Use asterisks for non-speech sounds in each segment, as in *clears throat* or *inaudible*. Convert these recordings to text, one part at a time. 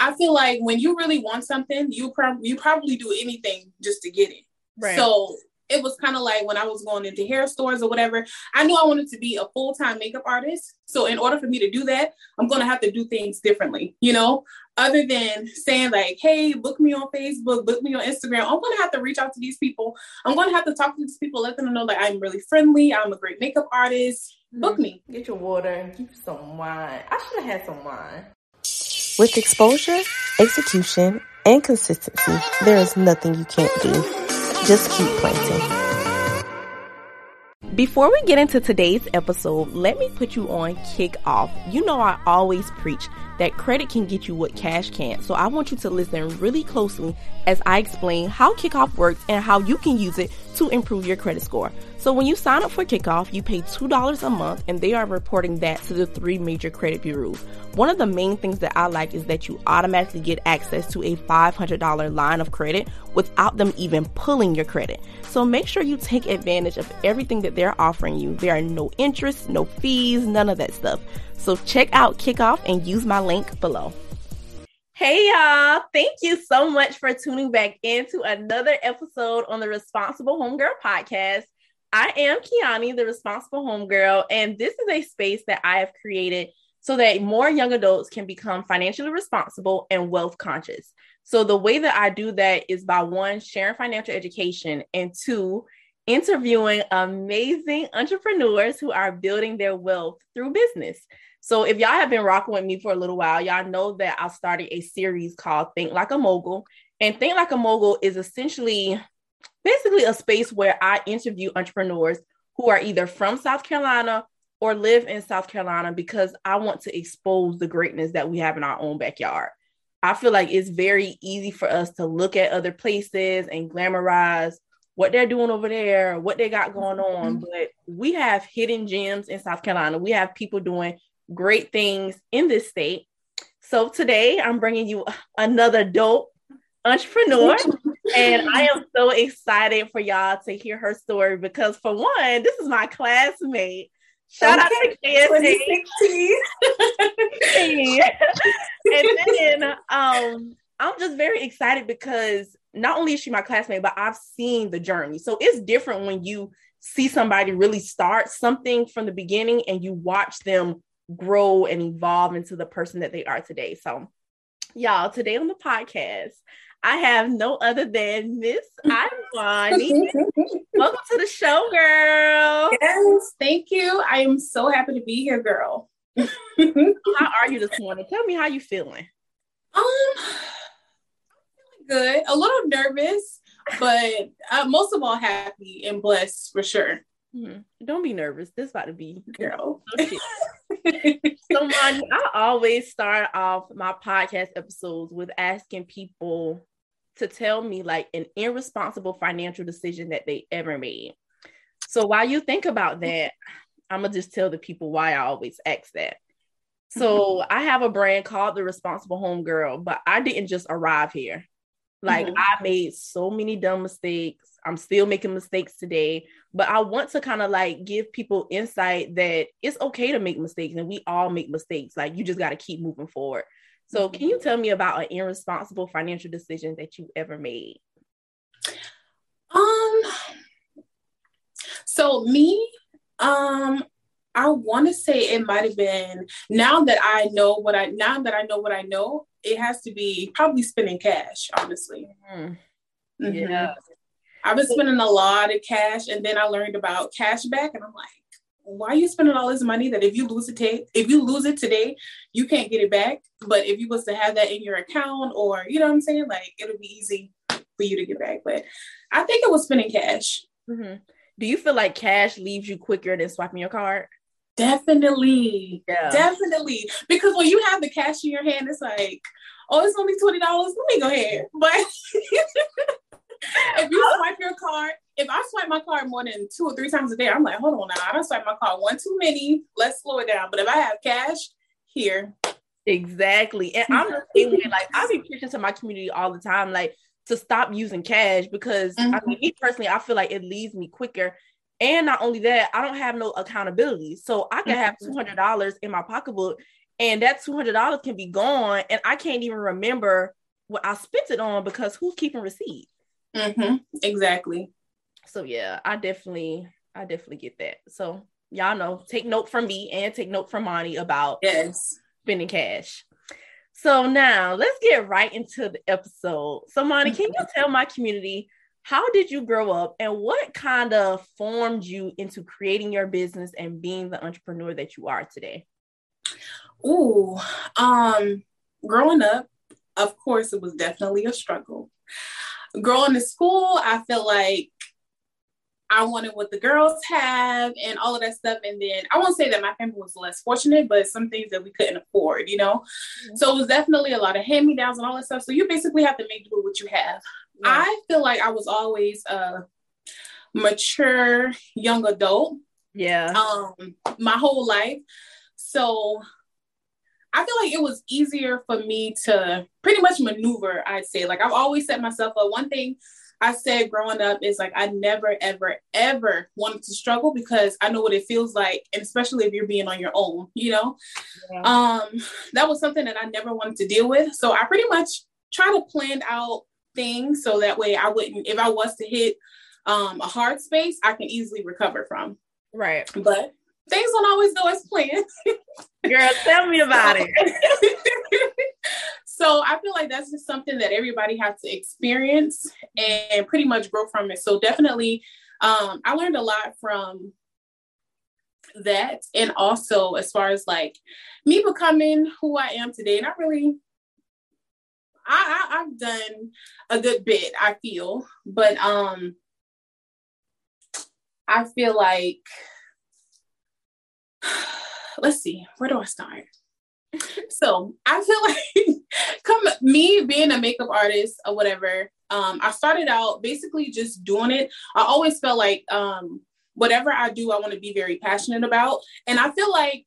I feel like when you really want something, you probably you probably do anything just to get it. Right. So it was kind of like when I was going into hair stores or whatever, I knew I wanted to be a full time makeup artist. So, in order for me to do that, I'm going to have to do things differently, you know, other than saying, like, hey, book me on Facebook, book me on Instagram. I'm going to have to reach out to these people. I'm going to have to talk to these people, let them know that I'm really friendly. I'm a great makeup artist. Book mm-hmm. me. Get your water keep some wine. I should have had some wine. With exposure, execution, and consistency, there is nothing you can't do. Just keep planting. Before we get into today's episode, let me put you on kick off. You know, I always preach that credit can get you what cash can't. So I want you to listen really closely as I explain how Kikoff works and how you can use it to improve your credit score. So when you sign up for Kikoff, you pay $2 a month and they are reporting that to the three major credit bureaus. One of the main things that I like is that you automatically get access to a $500 line of credit without them even pulling your credit. So make sure you take advantage of everything that they're offering you. There are no interest, no fees, none of that stuff. So check out Kikoff and use my link below. Hey y'all, thank you so much for tuning back into another episode on the Responsible Homegirl podcast. I am Kiani, the responsible homegirl, and this is a space that I have created so that more young adults can become financially responsible and wealth conscious. So, the way that I do that is by one, sharing financial education, and two, interviewing amazing entrepreneurs who are building their wealth through business. So, if y'all have been rocking with me for a little while, y'all know that I started a series called Think Like a Mogul. And Think Like a Mogul is essentially basically a space where I interview entrepreneurs who are either from South Carolina or live in South Carolina because I want to expose the greatness that we have in our own backyard. I feel like it's very easy for us to look at other places and glamorize what they're doing over there, what they got going on, mm-hmm. but we have hidden gems in South Carolina. We have people doing great things in this state. So today I'm bringing you another dope entrepreneur. and I am so excited for y'all to hear her story because, for one, this is my classmate. Shout okay. out to KSH. *laughs* and then um, I'm just very excited because not only is she my classmate, but I've seen the journey. So it's different when you see somebody really start something from the beginning and you watch them grow and evolve into the person that they are today. So, y'all, today on the podcast, I have no other than Miss Imonie. *laughs* Welcome to the show, girl. Yes, thank you. I am so happy to be here, girl. how are you this morning? Tell me how you feeling. Um, feeling good. A little nervous, but uh, most of all happy and blessed for sure. Mm-hmm. Don't be nervous. This about to be *laughs* girl. *laughs* so, I always start off my podcast episodes with asking people to tell me like an irresponsible financial decision that they ever made. So while you think about that, I'm gonna just tell the people why I always ask that. So I have a brand called the Responsible Home Girl, but I didn't just arrive here. Like mm-hmm. I made so many dumb mistakes. I'm still making mistakes today, but I want to kind of like give people insight that it's okay to make mistakes and we all make mistakes. Like you just got to keep moving forward. So, can you tell me about an irresponsible financial decision that you ever made? Um, so me, um, I want to say it might have been now that I know what I now that I know what I know, it has to be probably spending cash, honestly. Mm-hmm. Mm-hmm. Yeah. I've been spending a lot of cash and then I learned about cash back and I'm like, why are you spending all this money that if you lose it today, if you lose it today, you can't get it back. But if you was to have that in your account or you know what I'm saying, like it'll be easy for you to get back. But I think it was spending cash. Mm-hmm. Do you feel like cash leaves you quicker than swiping your card? Definitely. Yeah. Definitely. Because when you have the cash in your hand, it's like, oh, it's only $20. Let me go ahead. But *laughs* if you swipe your card, if I swipe my card more than two or three times a day, I'm like, hold on now, I don't swipe my card one too many. Let's slow it down. But if I have cash here, exactly. And I'm *laughs* the same way. Like I be preaching to my community all the time, like to stop using cash because mm-hmm. I mean, me personally, I feel like it leaves me quicker. And not only that, I don't have no accountability. So I can have mm-hmm. two hundred dollars in my pocketbook and that two hundred dollars can be gone, and I can't even remember what I spent it on because who's keeping receipt? Mm-hmm. Exactly. So yeah, I definitely, I definitely get that. So y'all know, take note from me and take note from Monie about yes spending cash. So now let's get right into the episode. So Monie, can you tell my community how did you grow up and what kind of formed you into creating your business and being the entrepreneur that you are today? Ooh, um, growing up, of course, it was definitely a struggle. Growing to school, I feel like I wanted what the girls have and all of that stuff. And then I won't say that my family was less fortunate, but some things that we couldn't afford, you know? Mm-hmm. So it was definitely a lot of hand me downs and all that stuff. So you basically have to make do with what you have. Yeah. I feel like I was always a mature young adult. Yeah. Um, my whole life. So I feel like it was easier for me to pretty much maneuver, I'd say. Like I've always set myself up. One thing I said growing up is like I never, ever, ever wanted to struggle because I know what it feels like, and especially if you're being on your own, you know. Yeah. Um, that was something that I never wanted to deal with. So I pretty much try to plan out things so that way I wouldn't, if I was to hit um, a hard space, I can easily recover from. Right. But things don't always go as planned. Girl, tell me about it. *laughs* so I feel like that's just something that everybody has to experience and pretty much grow from it. So definitely, um, I learned a lot from that, and also as far as like me becoming who I am today. And I really, I, I I've done a good bit. I feel, but um, I feel like *sighs* let's see, where do I start? *laughs* so I feel *laughs* like come me being a makeup artist or whatever, um, I started out basically just doing it. I always felt like um, whatever I do, I want to be very passionate about. And I feel like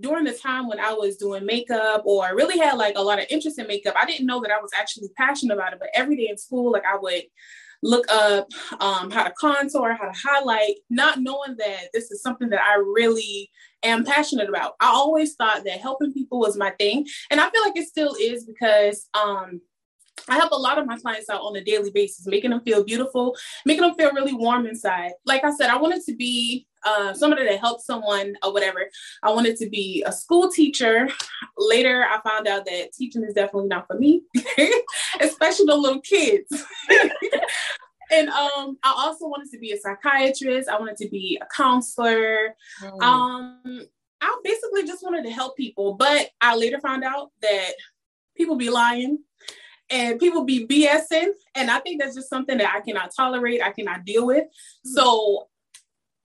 during the time when I was doing makeup or really had like a lot of interest in makeup, I didn't know that I was actually passionate about it. But every day in school, like I would look up um, how to contour, how to highlight, not knowing that this is something that I really am passionate about. I always thought that helping people was my thing. And I feel like it still is because um, I help a lot of my clients out on a daily basis, making them feel beautiful, making them feel really warm inside. Like I said, I wanted to be uh, somebody that helps someone or whatever. I wanted to be a school teacher. Later, I found out that teaching is definitely not for me, *laughs* especially the little kids. *laughs* and um, I also wanted to be a psychiatrist. I wanted to be a counselor. Mm. Um, I basically just wanted to help people, but I later found out that people be lying and people be BSing. And I think that's just something that I cannot tolerate, I cannot deal with. Mm-hmm. So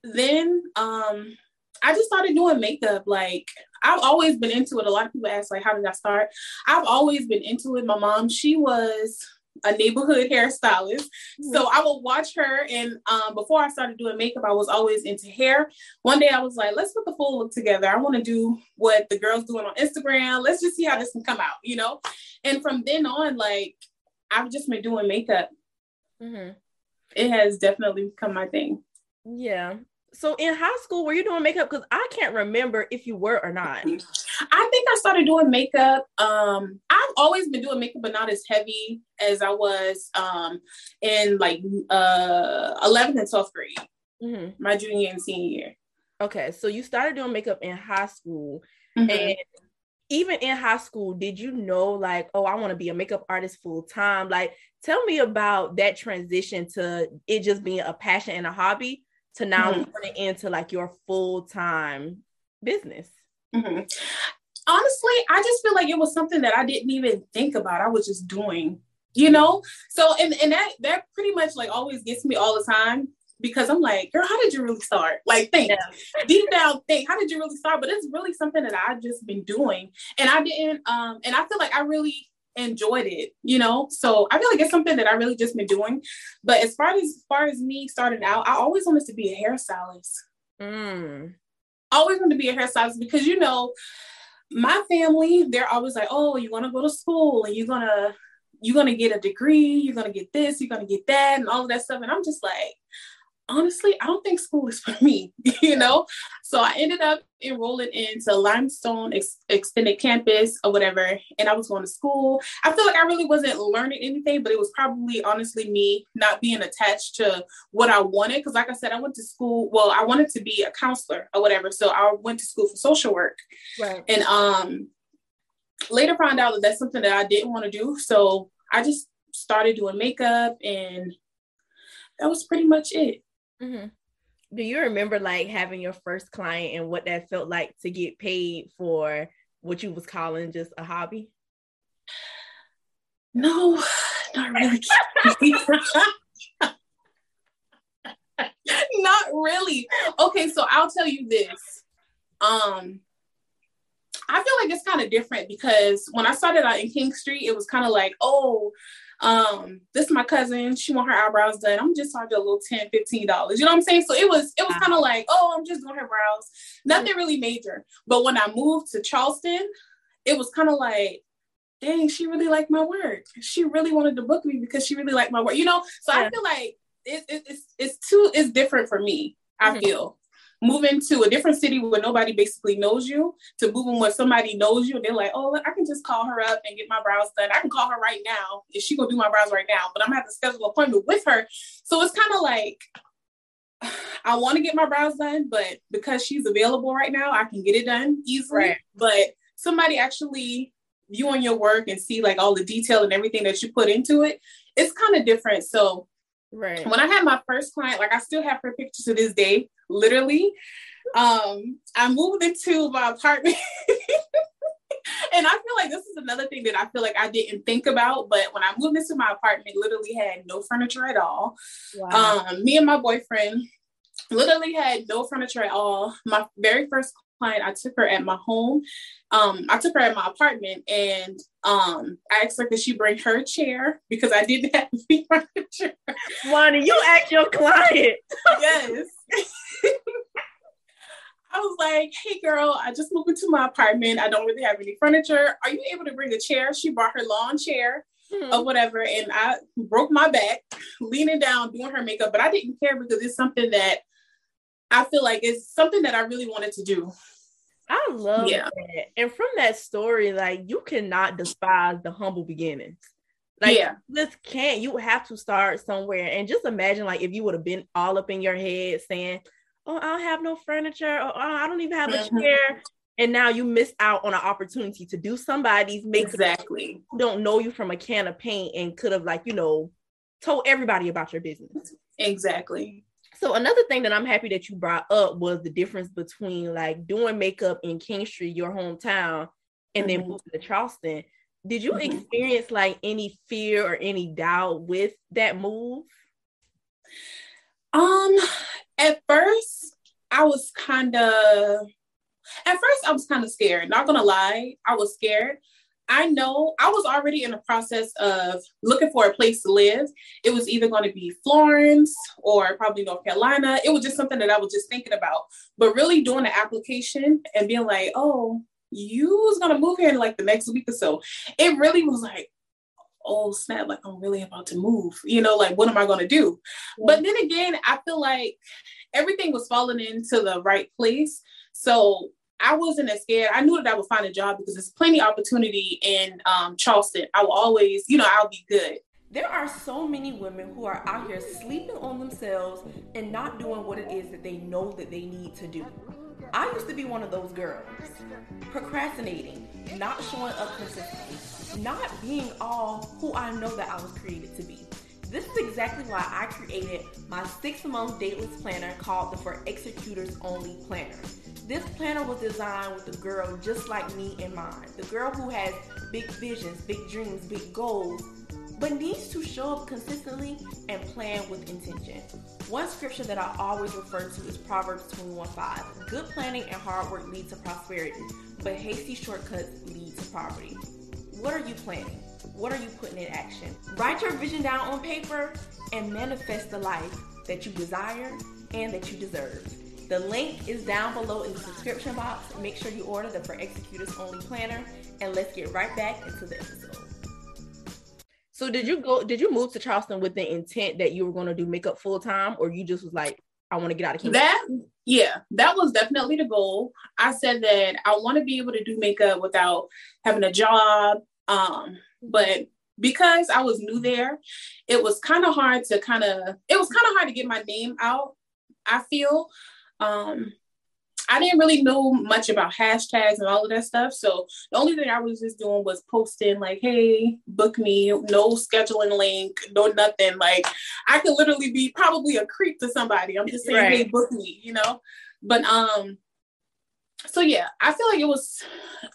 then um I just started doing makeup. Like I've always been into it. A lot of people ask, like, how did I start? I've always been into it. My mom, she was a neighborhood hairstylist. So I would watch her. And um, before I started doing makeup, I was always into hair. One day I was like, let's put the full look together. I want to do what the girls doing on Instagram. Let's just see how this can come out, you know? And from then on, like, I've just been doing makeup. Mm-hmm. It has definitely become my thing. Yeah so in high school were you doing makeup? Because i can't remember if you were or not. I think i started doing makeup um i've always been doing makeup but not as heavy as i was um in like uh 11th and 12th grade mm-hmm. my junior and senior year. Okay so you started doing makeup in high school mm-hmm. and even in high school did you know like oh i want to be a makeup artist full time like tell me about that transition to it just being a passion and a hobby to now mm-hmm. turn it into like your full time business? Mm-hmm. Honestly, I just feel like it was something that I didn't even think about. I was just doing, you know. So and and that that pretty much like always gets me all the time because I'm like, girl, how did you really start? Like, think yeah. deep down, think, how did you really start? But it's really something that I've just been doing, and I didn't. Um, and I feel like I really enjoyed it, you know. So I feel like it's something that I really just been doing. But as far as, as far as me starting out, I always wanted to be a hairstylist. Mm. I always wanted to be a hairstylist because you know, my family, they're always like, oh, you want to go to school and you're gonna you're gonna get a degree, you're gonna get this, you're gonna get that, and all of that stuff. And I'm just like, honestly, I don't think school is *laughs* for me, you know? So I ended up enrolling into Limestone Ex- Extended Campus or whatever. And I was going to school. I feel like I really wasn't learning anything, but it was probably honestly me not being attached to what I wanted. Cause like I said, I went to school. Well, I wanted to be a counselor or whatever. So I went to school for social work. Right. And um later found out that that's something that I didn't want to do. So I just started doing makeup and that was pretty much it. Mm-hmm. Do you remember like having your first client and what that felt like to get paid for what you was calling just a hobby? No, not really. *laughs* not really. Okay, so I'll tell you this. Um, I feel like it's kind of different because when I started out in Kingstree, it was kind of like, oh, um, this is my cousin, she want her eyebrows done. I'm just charging a little 10 $15. You know what I'm saying? So it was it was kind of like, oh, I'm just doing her brows. Nothing really major. But when I moved to Charleston, it was kind of like, dang, she really liked my work. She really wanted to book me because she really liked my work, you know? So yeah. I feel like it, it, it's it's too it's different for me, I mm-hmm. feel moving to a different city where nobody basically knows you to moving where somebody knows you and they're like, oh, I can just call her up and get my brows done. I can call her right now if she gonna do my brows right now, but I'm gonna have to schedule an appointment with her. So it's kind of like *sighs* I want to get my brows done, but because she's available right now, I can get it done easily. Right. But somebody actually viewing your work and see like all the detail and everything that you put into it, it's kind of different. So Right. When I had my first client, like I still have her picture to this day, literally. Um, I moved into my apartment. *laughs* and I feel like this is another thing that I feel like I didn't think about. But when I moved into my apartment, literally had no furniture at all. Wow. Um, me and my boyfriend literally had no furniture at all. My very first client, I took her at my home. Um, I took her at my apartment and um, I asked her could she bring her chair because I didn't *laughs* have any furniture. Lonnie, you asked your client. yes. I was like, hey girl, I just moved into my apartment. I don't really have any furniture. Are you able to bring a chair? She brought her lawn chair mm-hmm. or whatever. And I broke my back leaning down doing her makeup, but I didn't care because it's something that I feel like it's something that I really wanted to do. I love yeah. that. And from that story, like you cannot despise the humble beginnings. Like yeah. this can't you have to start somewhere. And just imagine like if you would have been all up in your head saying, Oh, I don't have no furniture, or oh, I don't even have a mm-hmm. chair. And now you miss out on an opportunity to do somebody's makeup. Exactly. Who don't know you from a can of paint and could have like, you know, told everybody about your business. Exactly. So another thing that I'm happy that you brought up was the difference between like doing makeup in Kingstree, your hometown, and mm-hmm. then moving to Charleston. Did you mm-hmm. experience like any fear or any doubt with that move? Um, at first I was kind of at first I was kind of scared. Not gonna lie, I was scared I know I was already in the process of looking for a place to live. It was either going to be Florence or probably North Carolina. It was just something that I was just thinking about. But really doing the application and being like, oh, you was gonna move here in like the next week or so. It really was like, oh snap, like I'm really about to move. You know, like what am I gonna do? Yeah. But then again, I feel like everything was falling into the right place. So I wasn't as scared. I knew that I would find a job because there's plenty of opportunity in um, Charleston. I will always, you know, I'll be good. There are so many women who are out here sleeping on themselves and not doing what it is that they know that they need to do. I used to be one of those girls, procrastinating, not showing up consistently, not being all who I know that I was created to be. This is exactly why I created my six month dateless planner called the For Executors Only Planner. This planner was designed with a girl just like me in mind. The girl who has big visions, big dreams, big goals, but needs to show up consistently and plan with intention. One scripture that I always refer to is Proverbs 21:5. Good planning and hard work lead to prosperity, but hasty shortcuts lead to poverty. What are you planning? What are you putting in action? Write your vision down on paper and manifest the life that you desire and that you deserve. The link is down below in the description box. Make sure you order the For Executors Only Planner, and let's get right back into the episode. So did you go? Did you move to Charleston with the intent that you were going to do makeup full time, or you just was like, I want to get out of Kingstree? That yeah, that was definitely the goal. I said that I want to be able to do makeup without having a job. Um, but because I was new there, it was kind of hard to kind of it was kind of hard to get my name out. I feel. Um, I didn't really know much about hashtags and all of that stuff. So the only thing I was just doing was posting like, "Hey, book me." No scheduling link, no nothing. Like I could literally be probably a creep to somebody. I'm just saying, right. "Hey, book me," you know. But um, so yeah, I feel like it was,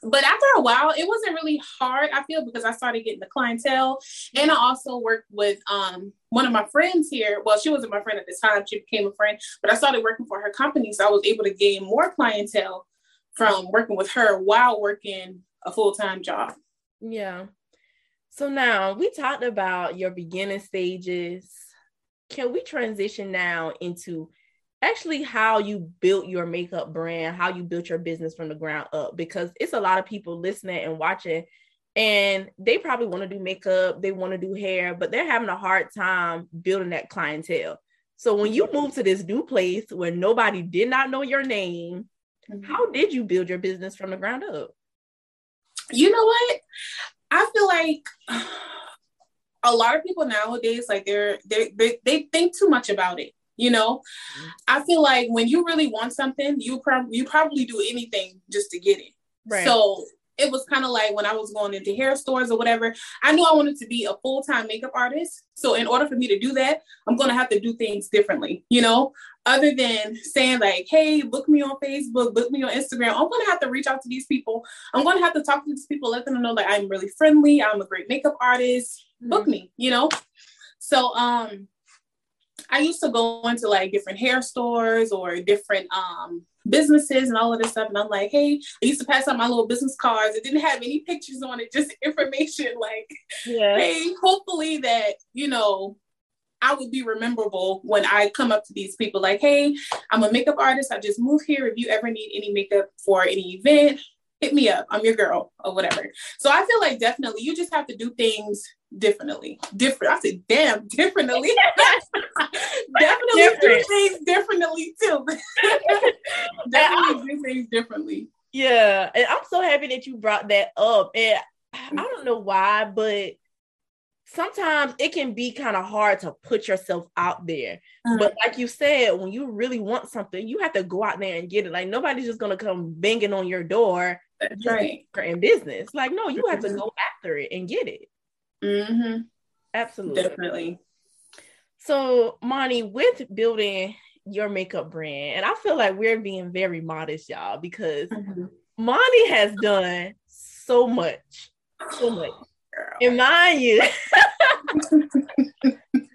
but after a while, it wasn't really hard. I feel because I started getting the clientele, and I also worked with um one of my friends here. Well, she wasn't my friend at the time; she became a friend. But I started working for her company, so I was able to gain more clientele from working with her while working a full time job. Yeah. So now we talked about your beginning stages. Can we transition now into actually how you built your makeup brand, how you built your business from the ground up, because it's a lot of people listening and watching, and they probably want to do makeup, they want to do hair, but they're having a hard time building that clientele. So when you moved to this new place where nobody did not know your name, mm-hmm. how did you build your business from the ground up? You know what? I feel like *sighs* a lot of people nowadays, like they're they they they think too much about it. You know, mm-hmm. I feel like when you really want something, you probably you probably do anything just to get it. Right. So it was kind of like when I was going into hair stores or whatever, I knew I wanted to be a full time makeup artist. So, in order for me to do that, I'm going to have to do things differently, you know, other than saying, like, hey, book me on Facebook, book me on Instagram. I'm going to have to reach out to these people. I'm going to have to talk to these people, let them know that I'm really friendly. I'm a great makeup artist. Mm-hmm. Book me, you know? So, um, I used to go into like different hair stores or different um businesses and all of this stuff. And I'm like, hey, I used to pass out my little business cards. It didn't have any pictures on it, *laughs* just information like, yeah. hey, hopefully that, you know, I would be rememberable when I come up to these people like, hey, I'm a makeup artist. I just moved here. If you ever need any makeup for any event, hit me up. I'm your girl or whatever. So I feel like definitely you just have to do things differently. Different. I said, damn, differently. definitely *laughs* Different. do things differently too. *laughs* definitely do things differently. Yeah. And I'm so happy that you brought that up. And I don't know why, but sometimes it can be kind of hard to put yourself out there. Mm-hmm. But like you said, when you really want something, you have to go out there and get it. Like nobody's just gonna come banging on your door That's right. in business. Like, no, you have to go after it and get it. Mm-hmm. Absolutely. Definitely. So, Monie, with building your makeup brand, and I feel like we're being very modest, y'all, because mm-hmm. Monie has done so much, so *sighs* much. Girl. And mind you, *laughs*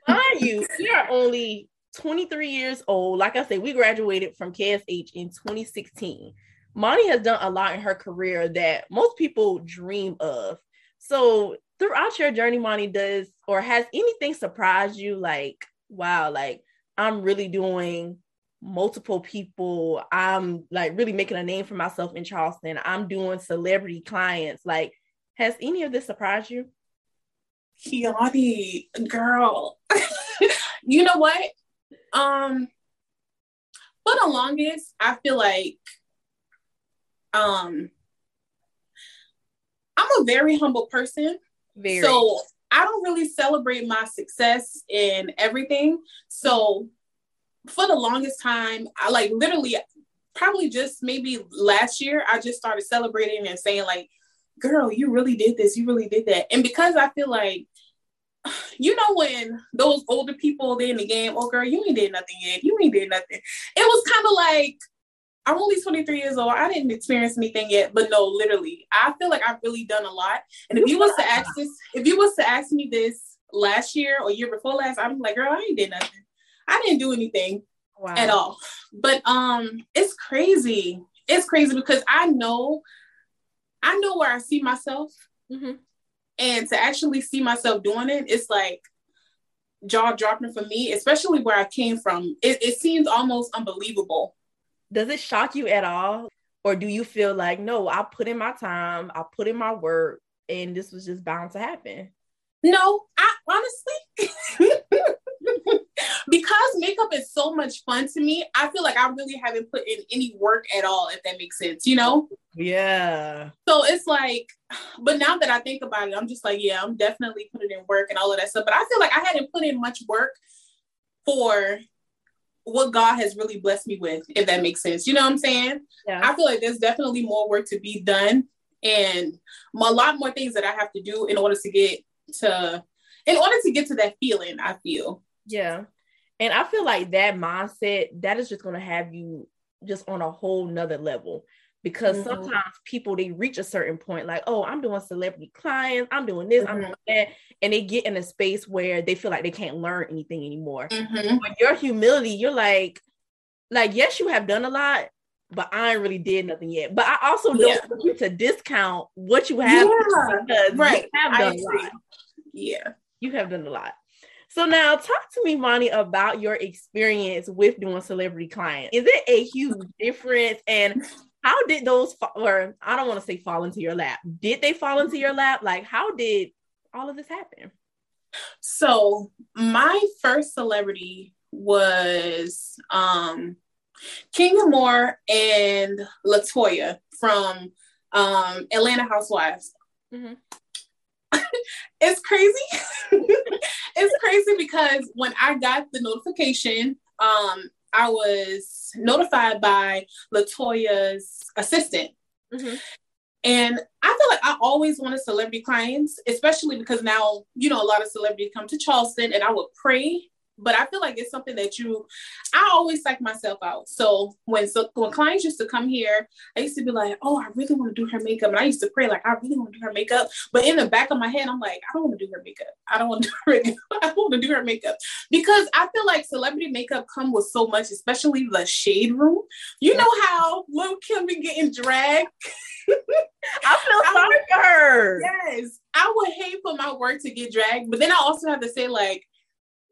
mind you, we are only 23 years old. Like I said, we graduated from KSH in 2016. Monie has done a lot in her career that most people dream of. So throughout your journey, Monty, does or has anything surprised you? Like, wow, like I'm really doing multiple people. I'm like really making a name for myself in Charleston. I'm doing celebrity clients. Like, has any of this surprised you? Kiani, girl. *laughs* you know what? Um, for the longest, I feel like um I'm a very humble person. Very. So I don't really celebrate my success in everything. So for the longest time, I like literally probably just maybe last year, I just started celebrating and saying, like, girl, you really did this, you really did that. And because I feel like, *sighs* you know, when those older people they in the game, oh girl, you ain't did nothing yet, you ain't did nothing. It was kind of like I'm only 23 years old. I didn't experience anything yet, but no, literally, I feel like I've really done a lot. And if you was to ask this, if you was to ask me this last year or year before last, I'm like, girl, I ain't did nothing. I didn't do anything wow. at all. But um, it's crazy. It's crazy because I know, I know where I see myself, mm-hmm. and to actually see myself doing it, it's like jaw dropping for me, especially where I came from. It, it seems almost unbelievable does it shock you at all? Or do you feel like, no, I put in my time, I put in my work, and this was just bound to happen? No, I honestly *laughs* because makeup is so much fun to me, I feel like I really haven't put in any work at all, if that makes sense, you know? Yeah. So it's like, but now that I think about it, I'm just like, yeah, I'm definitely putting in work and all of that stuff. But I feel like I hadn't put in much work for what God has really blessed me with, if that makes sense. You know what I'm saying? Yeah. I feel like there's definitely more work to be done and a lot more things that I have to do in order to get to in order to get to that feeling, I feel. Yeah. And I feel like that mindset, that is just gonna have you just on a whole nother level because mm-hmm. sometimes people they reach a certain point like oh i'm doing celebrity clients i'm doing this mm-hmm. i'm doing that and they get in a space where they feel like they can't learn anything anymore mm-hmm. but your humility you're like like yes you have done a lot but I ain't really did nothing yet. But I also don't yeah. want you to discount what you have yeah. because right. you have done a lot. Yeah. You have done a lot. So now talk to me, Monie, about your experience with doing celebrity clients. Is it a huge difference? And how did those fa- or I don't want to say fall into your lap. Did they fall into your lap? Like how did all of this happen? So my first celebrity was um Kenya Moore and Latoya from um, Atlanta Housewives. Mm-hmm. *laughs* it's crazy. *laughs* it's crazy because when I got the notification, um, I was notified by Latoya's assistant. Mm-hmm. And I feel like I always wanted celebrity clients, especially because now, you know, a lot of celebrities come to Charleston and I would pray but I feel like it's something that you, I always psych myself out. So when so when clients used to come here, I used to be like, oh, I really want to do her makeup, and I used to pray like, I really want to do her makeup. But in the back of my head, I'm like, I don't want to do her makeup. I don't want to do her. Makeup. *laughs* I want to do her makeup because I feel like celebrity makeup come with so much, especially the shade room. You know how Lil Kim be getting dragged. *laughs* I feel sorry for her. Yes, I would hate for my work to get dragged, but then I also have to say like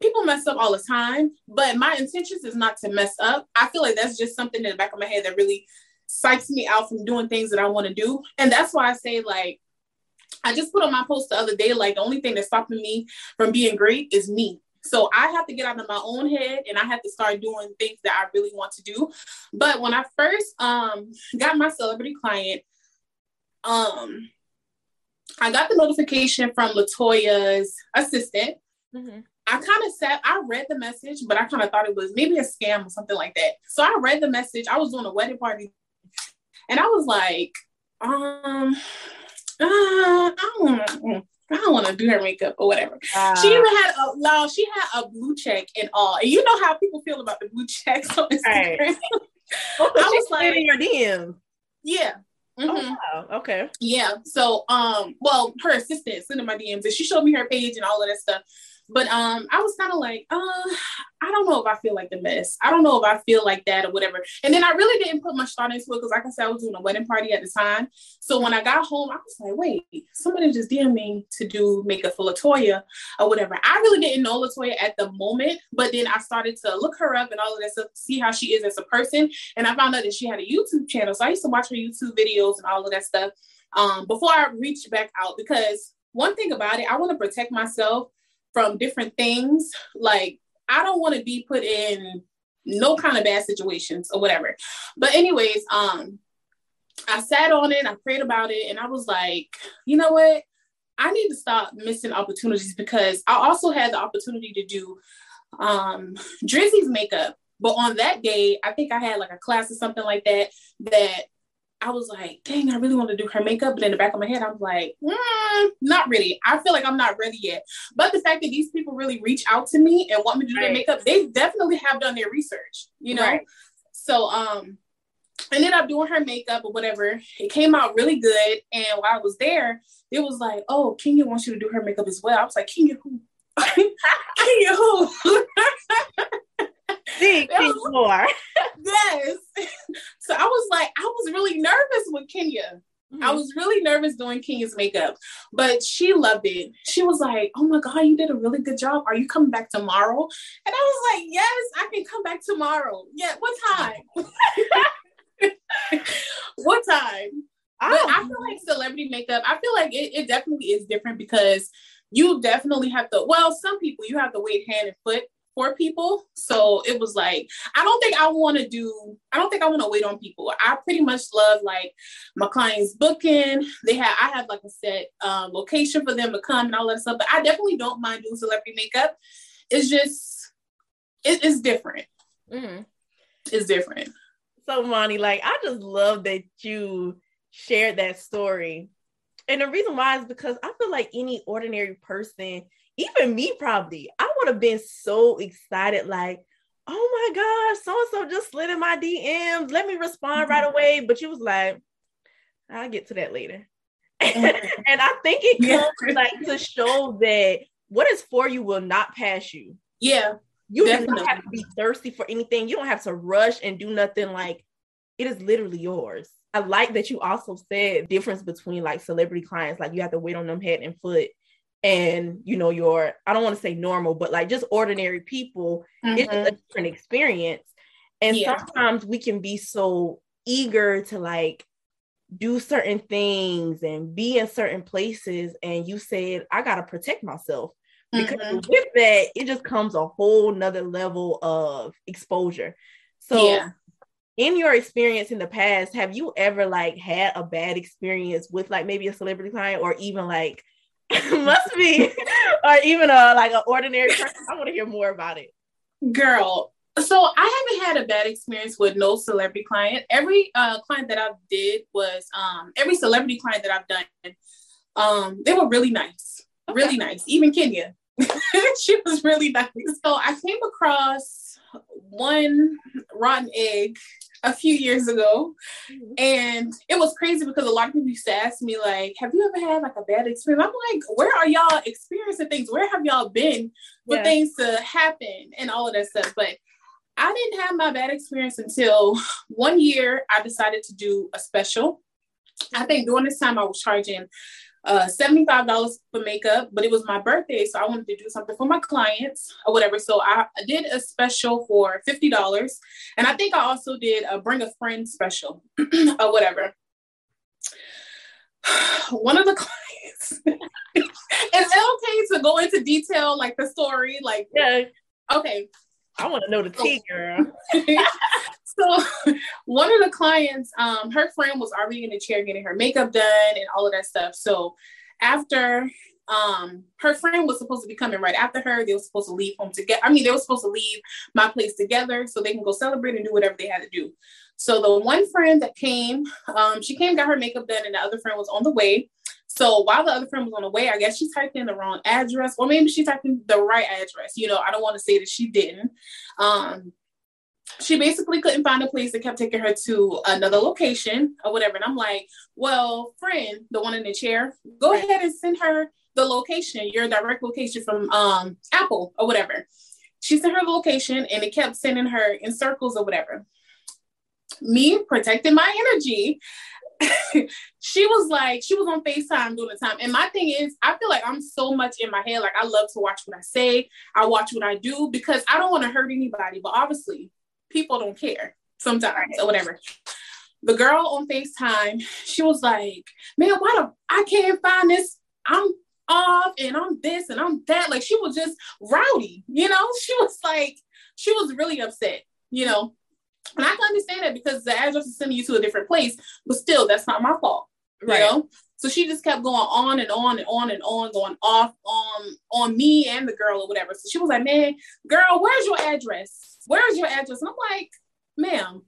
people mess up all the time, but my intentions is not to mess up. I feel like that's just something in the back of my head that really psychs me out from doing things that I want to do. And that's why I say, like, I just put on my post the other day, like, the only thing that's stopping me from being great is me. So I have to get out of my own head and I have to start doing things that I really want to do. But when I first um got my celebrity client, um I got the notification from Latoya's assistant. Mm-hmm. I kind of said I read the message, but I kind of thought it was maybe a scam or something like that. So I read the message. I was doing a wedding party, and I was like, um, uh, I don't. I don't want to do her makeup or whatever. Uh, she even had a no, she had a blue check and all. And you know how people feel about the blue checks on Instagram. Right. *laughs* oh, I was like in your DM. Yeah. Oh, mm-hmm. Oh wow. Okay. Yeah. So um, well, her assistant sent in my DMs and she showed me her page and all of that stuff. But um, I was kind of like, uh, I don't know if I feel like the mess. I don't know if I feel like that or whatever. And then I really didn't put much thought into it because, like I said, I was doing a wedding party at the time. So when I got home, I was like, wait, somebody just DM me to do makeup for Latoya or whatever. I really didn't know Latoya at the moment, but then I started to look her up and all of that stuff, see how she is as a person. And I found out that she had a YouTube channel. So I used to watch her YouTube videos and all of that stuff um, before I reached back out because one thing about it, I want to protect myself from different things. Like I don't want to be put in no kind of bad situations or whatever. But anyways, um, I sat on it, I prayed about it, and I was like, you know what? I need to stop missing opportunities because I also had the opportunity to do um Drizzy's makeup. But on that day, I think I had like a class or something like that that I was like, dang, I really want to do her makeup. But in the back of my head, I'm like, mm, not really. I feel like I'm not ready yet. But the fact that these people really reach out to me and want me to do right. their makeup, they definitely have done their research, you know? Right. So um I ended up doing her makeup or whatever. It came out really good. And while I was there, it was like, oh, Kenya wants you to do her makeup as well. I was like, Kenya who? *laughs* Kenya who? *laughs* Think more. *laughs* yes. *laughs* So I was like, I was really nervous with Kenya. Mm-hmm. I was really nervous doing Kenya's makeup, but she loved it. She was like, Oh my God, you did a really good job. Are you coming back tomorrow? And I was like, Yes, I can come back tomorrow. Yeah, what time? *laughs* what time? I feel like celebrity makeup, I feel like it, it definitely is different because you definitely have to. Well, some people you have to wait hand and foot for people. So it was like, I don't think I want to do, I don't think I want to wait on people. I pretty much love like my clients booking. They have, I have like a set um, location for them to come and all that stuff. But I definitely don't mind doing celebrity makeup. It's just, it, it's different. Mm-hmm. It's different. So, Monie, like, I just love that you shared that story. And the reason why is because I feel like any ordinary person even me probably, I would have been so excited, like, oh my gosh, so and so just slid in my DMs. Let me respond right mm-hmm. away. But you was like, I'll get to that later. *laughs* And I think it comes yeah. like to show that what is for you will not pass you. Yeah. You definitely. don't have to be thirsty for anything. You don't have to rush and do nothing like it is literally yours. I like that you also said difference between like celebrity clients, like you have to wait on them head and foot and you know your i don't want to say normal but like just ordinary people mm-hmm. it's a different experience and yeah. sometimes we can be so eager to like do certain things and be in certain places and you said i gotta protect myself because mm-hmm. with that it just comes a whole nother level of exposure so yeah. in your experience in the past have you ever like had a bad experience with like maybe a celebrity client or even like *laughs* Must be, or even a like an ordinary person. I want to hear more about it. Girl, so I haven't had a bad experience with no celebrity client. Every uh, client that I've did was um, every celebrity client that I've done, um, they were really nice, okay. really nice. Even Kenya, *laughs* she was really nice. So I came across one rotten egg a few years ago. Mm-hmm. And it was crazy because a lot of people used to ask me, like, have you ever had like a bad experience? I'm like, where are y'all experiencing things? Where have y'all been for yeah. things to happen and all of that stuff? But I didn't have my bad experience until one year I decided to do a special. I think during this time I was charging uh, $75 for makeup, but it was my birthday. So I wanted to do something for my clients or whatever. So I, did a special for $50. And I think I also did a bring a friend special *clears throat* or whatever. *sighs* One of the *laughs* clients, is it okay to go into detail like the story? Like, yeah. Okay. I want to know the tea, girl. *laughs* so *laughs* one of the clients, um, her friend was already in the chair getting her makeup done and all of that stuff. So after um her friend was supposed to be coming right after her, they were supposed to leave home together. I mean, they were supposed to leave my place together so they can go celebrate and do whatever they had to do. So the one friend that came, um, she came, got her makeup done, and the other friend was on the way. So while the other friend was on the way, I guess she typed in the wrong address, or maybe she typed in the right address. You know, I don't want to say that she didn't. Um, she basically couldn't find a place that kept taking her to another location or whatever. And I'm like, well, friend, the one in the chair, go ahead and send her the location, your direct location from um, Apple or whatever. She sent her the location and it kept sending her in circles or whatever. Me protecting my energy. *laughs* she was like, she was on FaceTime during the time. And my thing is, I feel like I'm so much in my head. Like, I love to watch what I say, I watch what I do because I don't want to hurt anybody. But obviously, people don't care sometimes or whatever. The girl on FaceTime, she was like, Man, why do I can't find this? I'm off and I'm this and I'm that. Like she was just rowdy, you know? *laughs* She was like, she was really upset, you know. And I can understand that because the address is sending you to a different place, but still, that's not my fault. Right. You know? So she just kept going on and on and on and on, going off on on me and the girl or whatever. So she was like, "Man, girl, where's your address? Where's your address?" And I'm like, "Ma'am,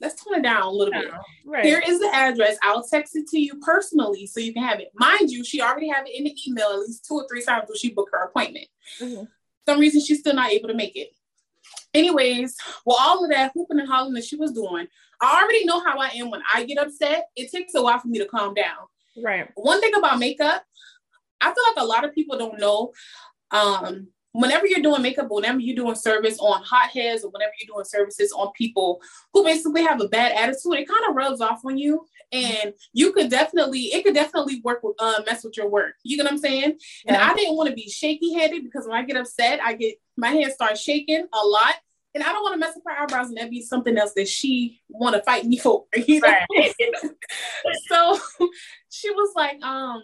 let's tone it down a little bit. Right. Here is the address. I'll text it to you personally so you can have it. Mind you, she already have it in the email at least two or three times when she booked her appointment. Mm-hmm. some reason she's still not able to make it. Anyways, well, all of that hooping and hollering that she was doing, I already know how I am when I get upset. It takes a while for me to calm down. Right. One thing about makeup, I feel like a lot of people don't know. Um, whenever you're doing makeup, whenever you're doing service on hotheads, or whenever you're doing services on people who basically have a bad attitude, it kind of rubs off on you. And you could definitely, it could definitely work with, uh, mess with your work. You get what I'm saying? Yeah. And I didn't want to be shaky headed because when I get upset, I get my hands start shaking a lot and I don't want to mess up her eyebrows and that be something else that she want to fight me for. *laughs* You know? Right. *laughs* so she was like, um,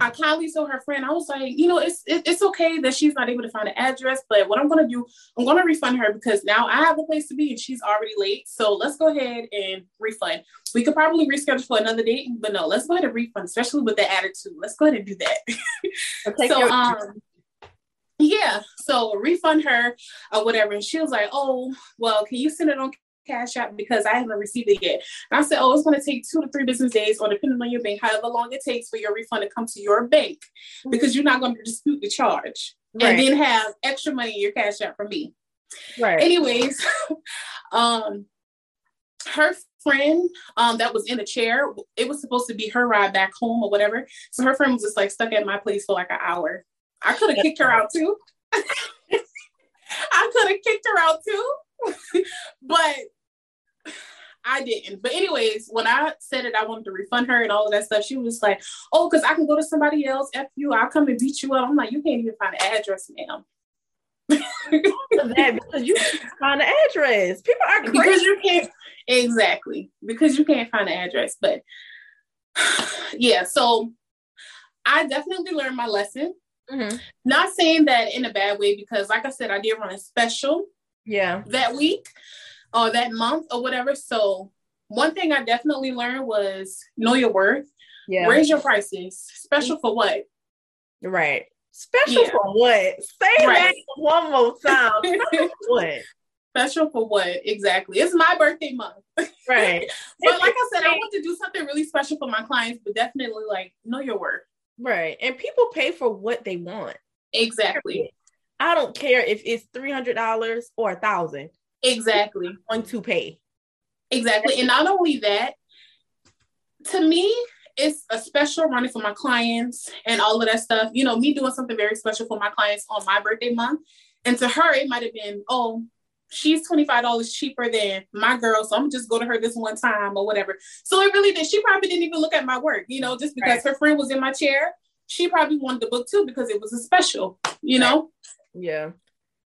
I kindly told her friend, I was like, you know, it's it, it's okay that she's not able to find an address, but what I'm gonna do, I'm gonna refund her because now I have a place to be and she's already late. So let's go ahead and refund. We could probably reschedule for another date, but no, let's go ahead and refund, especially with the attitude. Let's go ahead and do that. so um yeah, so refund her or whatever. And she was like, Oh, well, can you send it on Cash App because I haven't received it yet. And I said, oh, it's going to take two to three business days, or depending on your bank, however long it takes for your refund to come to your bank, because you're not going to dispute the charge right. and then have extra money in your Cash App from me. Right. Anyways, *laughs* um, her friend um that was in a chair, it was supposed to be her ride back home or whatever. So her friend was just like stuck at my place for like an hour. I could have kicked her out too. *laughs* I could have kicked her out too. *laughs* but I didn't. But anyways, when I said it, I wanted to refund her and all of that stuff. She was like, "Oh, because I can go to somebody else. F you, I'll come and beat you up." I'm like, "You can't even find an address, ma'am." that because you can't find an address. People are *laughs* crazy. Because you can't exactly because you can't find an address. But *sighs* yeah, so I definitely learned my lesson. Mm-hmm. Not saying that in a bad way because, like I said, I did run a special. Yeah. That week or that month or whatever. So one thing I definitely learned was know your worth. Yeah. Raise your prices. Special for what? Right. Special yeah. for what? Say right. that one more time. *laughs* what? Special for what? Exactly. It's my birthday month. Right. *laughs* but like I said, I want to do something really special for my clients, but definitely like know your worth. Right. And people pay for what they want. Exactly. I don't care if it's three hundred dollars or a thousand. Exactly. Going to pay. Exactly. And not only that, to me, it's a special running for my clients and all of that stuff. You know, me doing something very special for my clients on my birthday month. And to her, it might have been, oh, she's $25 cheaper than my girl. So I'm just go to her this one time or whatever. So it really did. She probably didn't even look at my work, you know, just because right. her friend was in my chair. She probably wanted the book too because it was a special, you know? Yeah.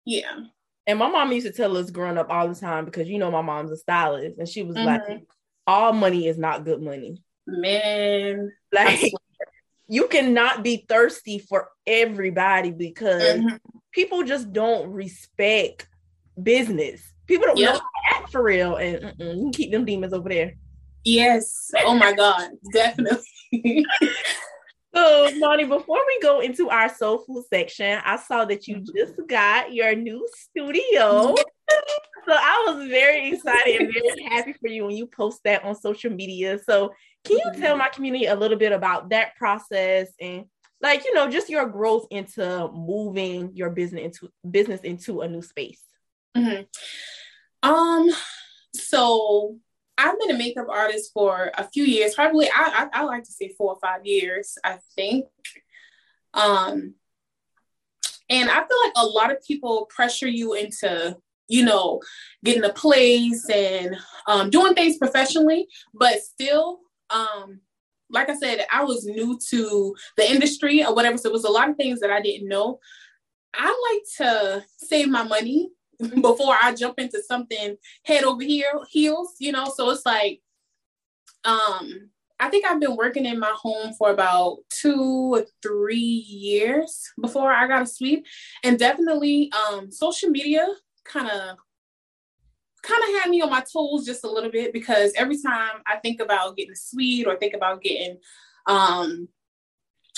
Yeah. And my mom used to tell us growing up all the time because you know my mom's a stylist, and she was mm-hmm. like, "All money is not good money." Man, like you cannot be thirsty for everybody because mm-hmm. people just don't respect business. People don't yep. know how to act for real, and you can keep them demons over there. Yes. Oh my God, definitely. *laughs* So, Monie, before we go into our soul food section, I saw that you just got your new studio. so I was very excited and very happy for you when you post that on social media. So, can you tell my community a little bit about that process and like, you know, just your growth into moving your business into business into a new space? Mm-hmm. Um, so I've been a makeup artist for a few years, probably I, I, I like to say four or five years, I think. Um, and I feel like a lot of people pressure you into, you know, getting a place and um, doing things professionally, but still, um, like I said, I was new to the industry or whatever. So it was a lot of things that I didn't know. I like to save my money *laughs* before I jump into something head over here heels, you know. So it's like, um, I think I've been working in my home for about two or three years before I got a suite, and definitely, um, social media kind of kind of had me on my toes just a little bit because every time I think about getting a suite or think about getting um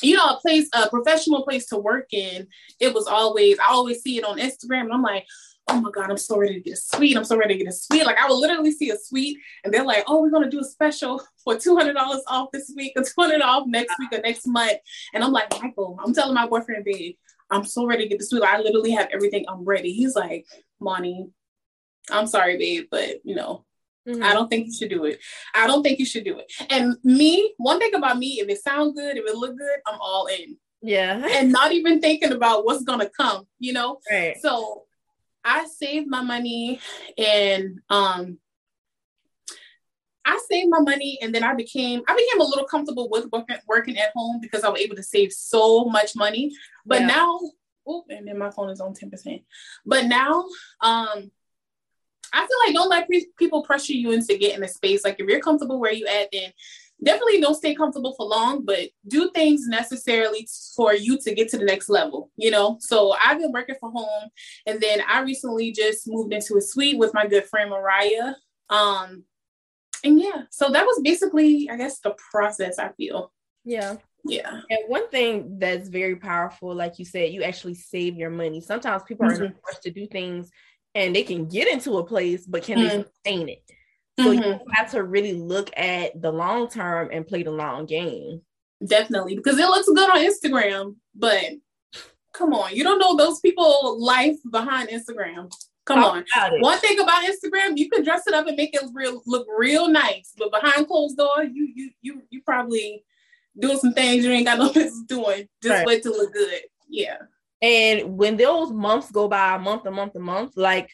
you know, a place, a professional place to work in, it was always, I always see it on Instagram. And I'm like, oh my God, I'm so ready to get a suite. I'm so ready to get a suite. Like I will literally see a suite and they're like, oh, we're going to do a special for $200 off this week or 200 off next week or next month. And I'm like, Michael, I'm telling my boyfriend, babe, I'm so ready to get the suite. Like, I literally have everything. I'm ready. He's like, Monie, I'm sorry, babe, but you know, mm-hmm. I don't think you should do it. I don't think you should do it. And me, one thing about me, if it sounds good, if it look good, I'm all in. Yeah. and not even thinking about what's gonna come, you know? Right. So I saved my money and um I saved my money and then I became I became a little comfortable with working, working at home because I was able to save so much money. But yeah. now, oh, and then my phone is on 10%. But now, um, I feel like don't let pre- people pressure you into getting a space. Like if you're comfortable where you at, then definitely don't stay comfortable for long, but do things necessarily for you to get to the next level, you know? So I've been working from home and then I recently just moved into a suite with my good friend Mariah. Um, and yeah, so that was basically, I guess, the process I feel. Yeah. Yeah. And one thing that's very powerful, like you said, you actually save your money. Sometimes people mm-hmm. are forced to do things and they can get into a place, but can mm-hmm. they sustain it? So mm-hmm. you have to really look at the long term and play the long game. Definitely, because it looks good on Instagram, but come on, you don't know those people' life behind Instagram. Come Talk on. One thing about Instagram, you can dress it up and make it real look real nice, but behind closed door, you you you you probably doing some things you ain't got no *laughs* business doing. Just right. wait to look good. Yeah. And when those months go by, month a month a month, like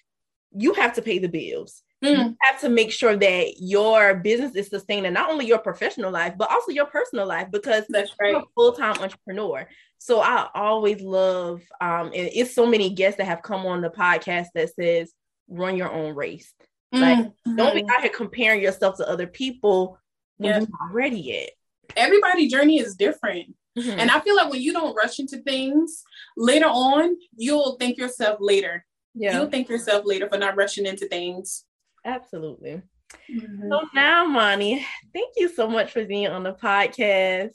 you have to pay the bills. Mm. You have to make sure that your business is sustaining not only your professional life, but also your personal life because That's right. you're a full-time entrepreneur. So I always love um and it's so many guests that have come on the podcast that says run your own race. Like mm-hmm. don't be out here comparing yourself to other people when you're not ready yet. Everybody's journey is different. Mm-hmm. And I feel like when you don't rush into things later on, you'll thank yourself later. Yeah. You'll thank yourself later for not rushing into things. Absolutely. Mm-hmm. So now, Monie, thank you so much for being on the podcast.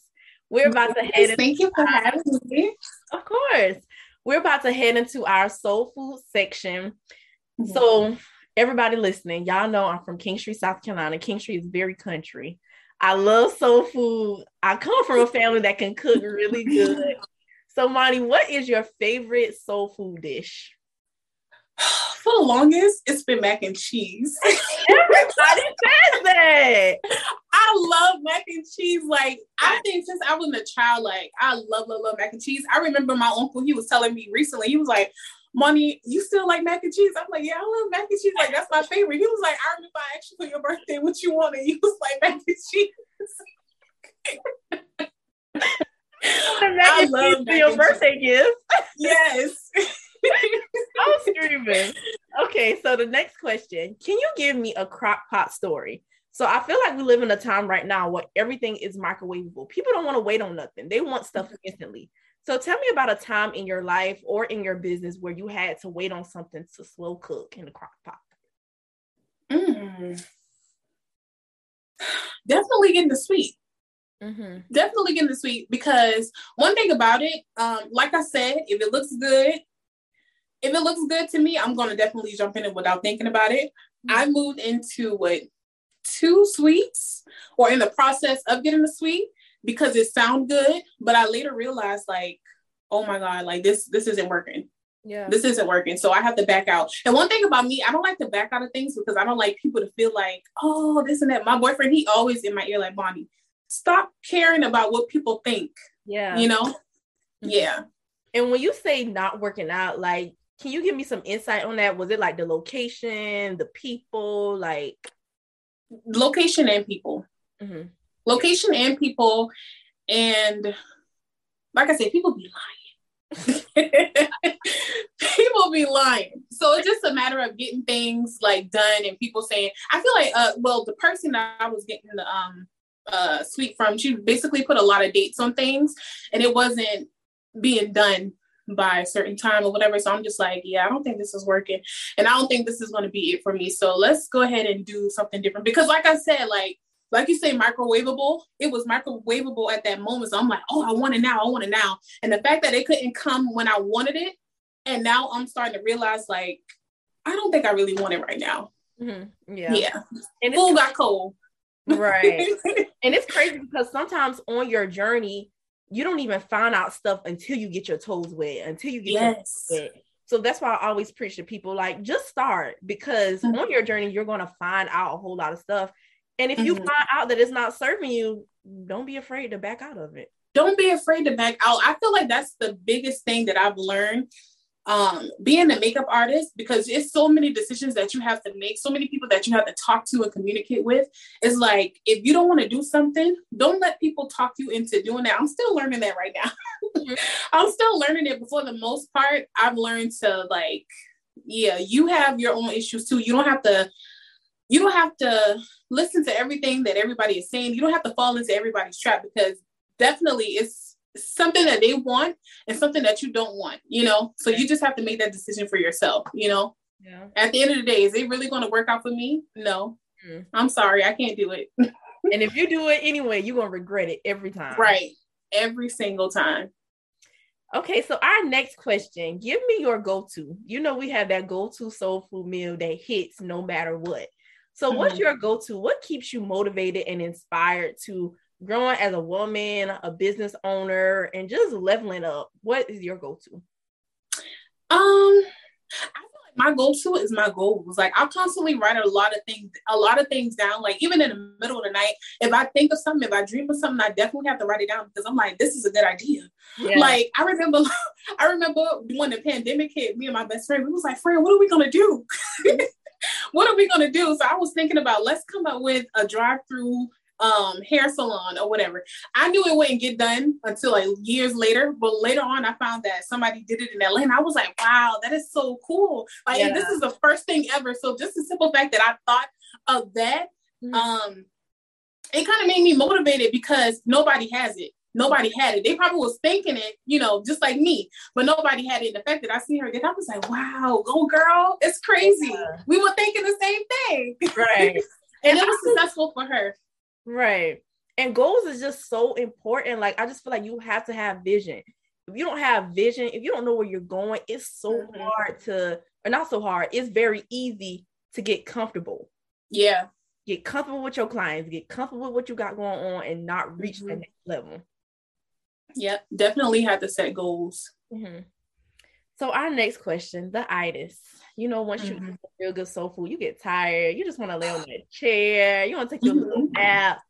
We're about to head. Thank you for having me. Of course, we're about to head into our soul food section. Mm-hmm. So, everybody listening, y'all know I'm from Kingstree, South Carolina. Kingstree is very country. I love soul food. I come from a family that can cook really good. *laughs* So, Monie, what is your favorite soul food dish? *sighs* for the longest, it's been mac and cheese. *laughs* Everybody says that. I love mac and cheese. Like I think since I was a child, like I love, love, love mac and cheese. I remember my uncle, he was telling me recently, he was like, Monie, you still like mac and cheese? I'm like, yeah, I love mac and cheese. Like, that's my favorite. He was like, I remember I asked you for your birthday what you wanted. He was like, mac and cheese. I love your birthday gift. yes. *laughs* I'm screaming. Okay, so the next question Can you give me a crock pot story? So I feel like we live in a time right now where everything is microwavable. People don't want to wait on nothing, they want stuff instantly. So tell me about a time in your life or in your business where you had to wait on something to slow cook in the crock pot. Mm. Definitely in the suite. Mm-hmm. Definitely getting the suite because one thing about it, um, like I said, if it looks good, if it looks good to me, I'm gonna definitely jump in it without thinking about it. Mm-hmm. I moved into what two suites or in the process of getting a suite because it sounded good, but I later realized like, oh my god, like this this isn't working. Yeah. This isn't working. So I have to back out. And one thing about me, I don't like to back out of things because I don't like people to feel like, oh, this and that. My boyfriend, he always in my ear like, Monie, stop caring about what people think. Yeah. You know? Mm-hmm. Yeah. And when you say not working out, like can you give me some insight on that? Was it like the location, the people, like location and people? Mm-hmm. Location and people, and like I said, people be lying. *laughs* people be lying. So it's just a matter of getting things like done and people saying, I feel like uh well the person that I was getting the um uh suite from, she basically put a lot of dates on things and it wasn't being done by a certain time or whatever. So I'm just like, yeah, I don't think this is working. And I don't think this is going to be it for me. So let's go ahead and do something different. Because like I said, like, like you say, microwavable, it was microwavable at that moment. So I'm like, oh, I want it now. I want it now. And the fact that it couldn't come when I wanted it. And now I'm starting to realize, like, I don't think I really want it right now. Mm-hmm. Yeah. Yeah. And food got cold. Right. *laughs* and it's crazy because sometimes on your journey, you don't even find out stuff until you get your toes wet, until you get yes. your wet. So that's why I always preach to people like just start because mm-hmm. on your journey you're going to find out a whole lot of stuff. And if mm-hmm. you find out that it's not serving you, don't be afraid to back out of it. Don't be afraid to back out. I feel like that's the biggest thing that I've learned um, being a makeup artist because it's so many decisions that you have to make, so many people that you have to talk to and communicate with. It's like if you don't want to do something, don't let people talk you into doing that. I'm still learning that right now. Mm-hmm. *laughs* I'm still learning it, but for the most part, I've learned to like, yeah, you have your own issues too. You don't have to you don't have to listen to everything that everybody is saying. You don't have to fall into everybody's trap because definitely it's something that they want and something that you don't want, you know? So you just have to make that decision for yourself, you know? Yeah. At the end of the day, is it really going to work out for me? No. Mm. I'm sorry, I can't do it. *laughs* and if you do it anyway, you're going to regret it every time. Right. Every single time. Okay, so our next question give me your go to. You know, we have that go to soul food meal that hits no matter what. So, mm-hmm. what's your go to? What keeps you motivated and inspired to growing as a woman, a business owner, and just leveling up? What is your go to? Um, I my go-to is my goals. Like I'll constantly write a lot of things, a lot of things down. Like even in the middle of the night, if I think of something, if I dream of something, I definitely have to write it down because I'm like, this is a good idea. Yeah. Like I remember, *laughs* I remember when the pandemic hit, me and my best friend, we was like, friend, what are we gonna do? *laughs* what are we gonna do? So I was thinking about let's come up with a drive-through um, hair salon or whatever. I knew it wouldn't get done until like years later, but later on I found that somebody did it in Atlanta. I was like, wow, that is so cool. Like yeah. this is the first thing ever. So just the simple fact that I thought of that, mm-hmm. um, it kind of made me motivated because nobody has it. Nobody had it. They probably was thinking it, you know, just like me, but nobody had it. The fact that I see her get, I was like, wow, go girl, it's crazy. Yeah. We were thinking the same thing. Right. *laughs* and it was successful for her. Right. And goals is just so important. Like I just feel like you have to have vision. If you don't have vision, if you don't know where you're going, it's so mm-hmm. hard to, or not so hard, it's very easy to get comfortable. Yeah. Get comfortable with your clients, get comfortable with what you got going on and not reach mm-hmm. the next level. Yeah, definitely have to set goals. Mm-hmm. So our next question, the itis. You know, once mm-hmm. you eat real good soul food, you get tired. You just want to lay on that chair. You want to take your little mm-hmm. nap.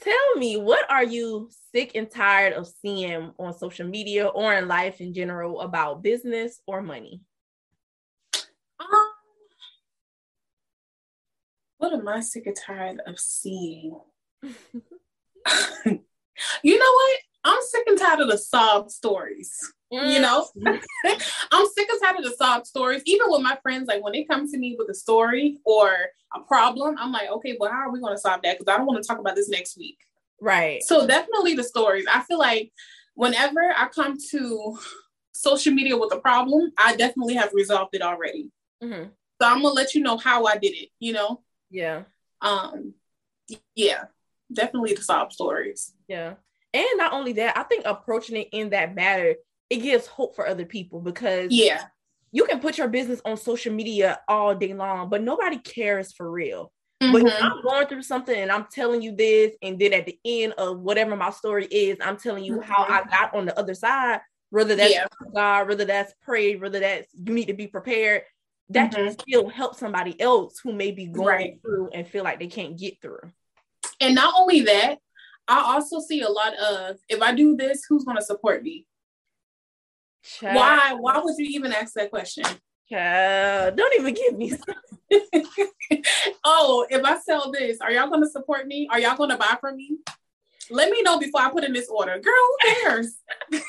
Tell me, what are you sick and tired of seeing on social media or in life in general about business or money? Um, what am I sick and tired of seeing? *laughs* *laughs* you know what? I'm sick and tired of the sob stories. You know, mm. *laughs* I'm sick and tired of the sob stories. Even with my friends, like when they come to me with a story or a problem, I'm like, okay, well, how are we going to solve that? Because I don't want to talk about this next week. Right. So definitely the stories. I feel like whenever I come to social media with a problem, I definitely have resolved it already. Mm-hmm. So I'm gonna let you know how I did it. You know. Yeah. Um. Yeah. Definitely the sob stories. Yeah. And not only that, I think approaching it in that matter it gives hope for other people because yeah, you can put your business on social media all day long, but nobody cares for real. Mm-hmm. But I'm going through something and I'm telling you this, and then at the end of whatever my story is, I'm telling you mm-hmm. how I got on the other side, whether that's yeah. God, whether that's pray, whether that's you need to be prepared. That mm-hmm. can still help somebody else who may be going right. through and feel like they can't get through. And not only that, I also see a lot of if I do this, who's going to support me? Child. Why? Why would you even ask that question? Child, don't even give me. *laughs* oh, if I sell this, are y'all going to support me? Are y'all going to buy from me? Let me know before I put in this order, girl. Who cares? *laughs* and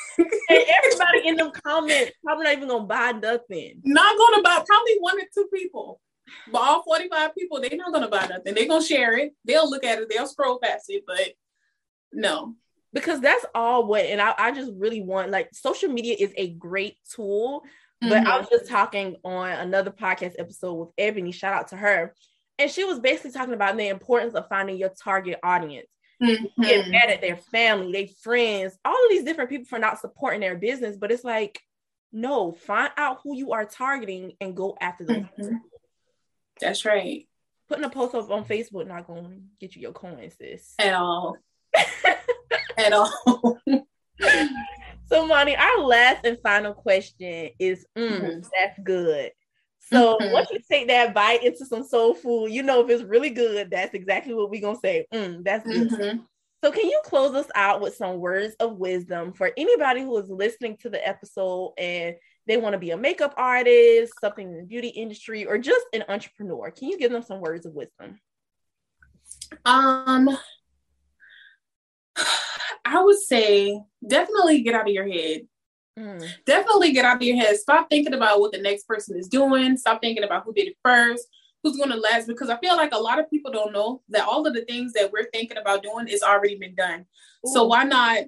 everybody in them comments probably not even gonna buy nothing. Not gonna buy. Probably one or two people. But all 45 people, they're not gonna buy nothing. They're gonna share it. They'll look at it. They'll scroll past it. But no, because that's all what and I, I just really want like social media is a great tool but mm-hmm. i was just talking on another podcast episode with ebony shout out to her and she was basically talking about the importance of finding your target audience mm-hmm. get mad at their family their friends all of these different people for not supporting their business but it's like no find out who you are targeting and go after them mm-hmm. that's right putting a post up on facebook not going to get you your coins sis at all *laughs* at all. so, Monie, our last and final question is mm, mm-hmm. that's good. So mm-hmm. once you take that bite into some soul food, you know if it's really good, that's exactly what we're gonna say. Mm, that's good. Mm-hmm. So can you close us out with some words of wisdom for anybody who is listening to the episode and they want to be a makeup artist, something in the beauty industry, or just an entrepreneur? Can you give them some words of wisdom? Um, I would say definitely get out of your head. Mm. Definitely get out of your head. Stop thinking about what the next person is doing. Stop thinking about who did it first. who's going to last because I feel like a lot of people don't know that all of the things that we're thinking about doing is already been done. Ooh. So why not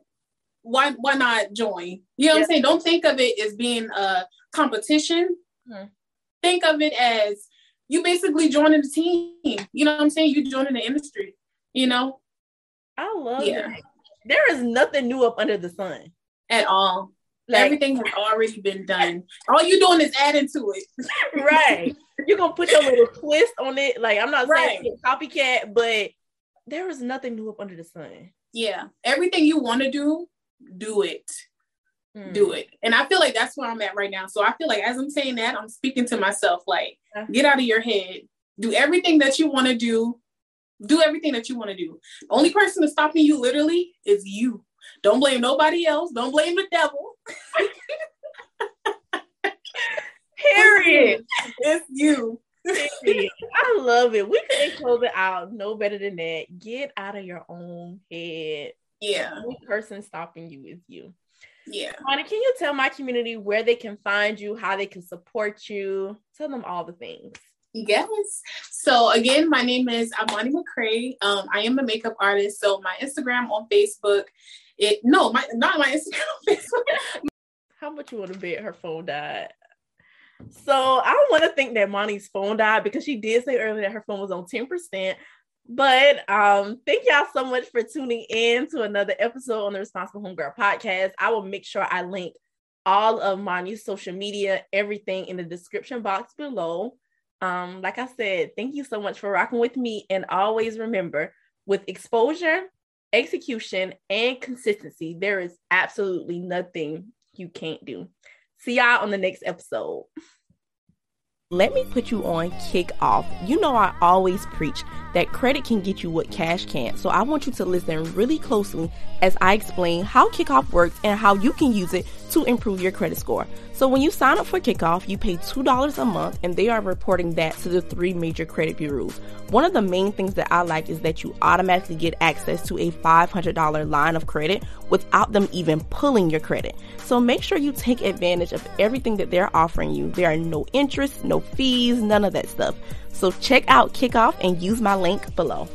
why why not join? You know what I'm saying? Don't think of it as being a competition. Mm-hmm. Think of it as you basically joining the team. You know what I'm saying? You joining the industry, you know? I love yeah. That. There is nothing new up under the sun. At all. Like, Everything has already been done. All you're doing is adding to it. *laughs* right. You're gonna put your little *laughs* twist on it. Like I'm not right. saying copycat, but there is nothing new up under the sun. Yeah. Everything you want to do, do it. Mm. Do it. And I feel like that's where I'm at right now. So I feel like as I'm saying that, I'm speaking to myself like, get out of your head. Do everything that you want to do. Do everything that you want to do. The only person that's stopping you literally is you. Don't blame nobody else. Don't blame the devil. Period. *laughs* It's you. I love it. We couldn't close it out no better than that. Get out of your own head. Yeah. The only person stopping you is you. Yeah. Monie, can you tell my community where they can find you, how they can support you? Tell them all the things. Yes. So again, my name is Imonie McCray. Um, I am a makeup artist. So my Instagram on Facebook, it no, my not my Instagram on Facebook. How much you want to bet her phone died? So I don't want to think that Monie's phone died because she did say earlier that her phone was on 10%. But um, thank y'all so much for tuning in to another episode on the Responsible Homegirl podcast. I will make sure I link all of Monie's social media, everything in the description box below. Um, like I said, thank you so much for rocking with me. And always remember with exposure, execution, and consistency, there is absolutely nothing you can't do. See y'all on the next episode. Let me put you on Kikoff. You know, I always preach that credit can get you what cash can't. So I want you to listen really closely as I explain how Kikoff works and how you can use it to improve your credit score. So when you sign up for Kikoff, you pay $2 a month and they are reporting that to the three major credit bureaus. One of the main things that I like is that you automatically get access to a $500 line of credit without them even pulling your credit. So make sure you take advantage of everything that they're offering you. There are no interest, no fees, none of that stuff. So check out Kikoff and use my link below.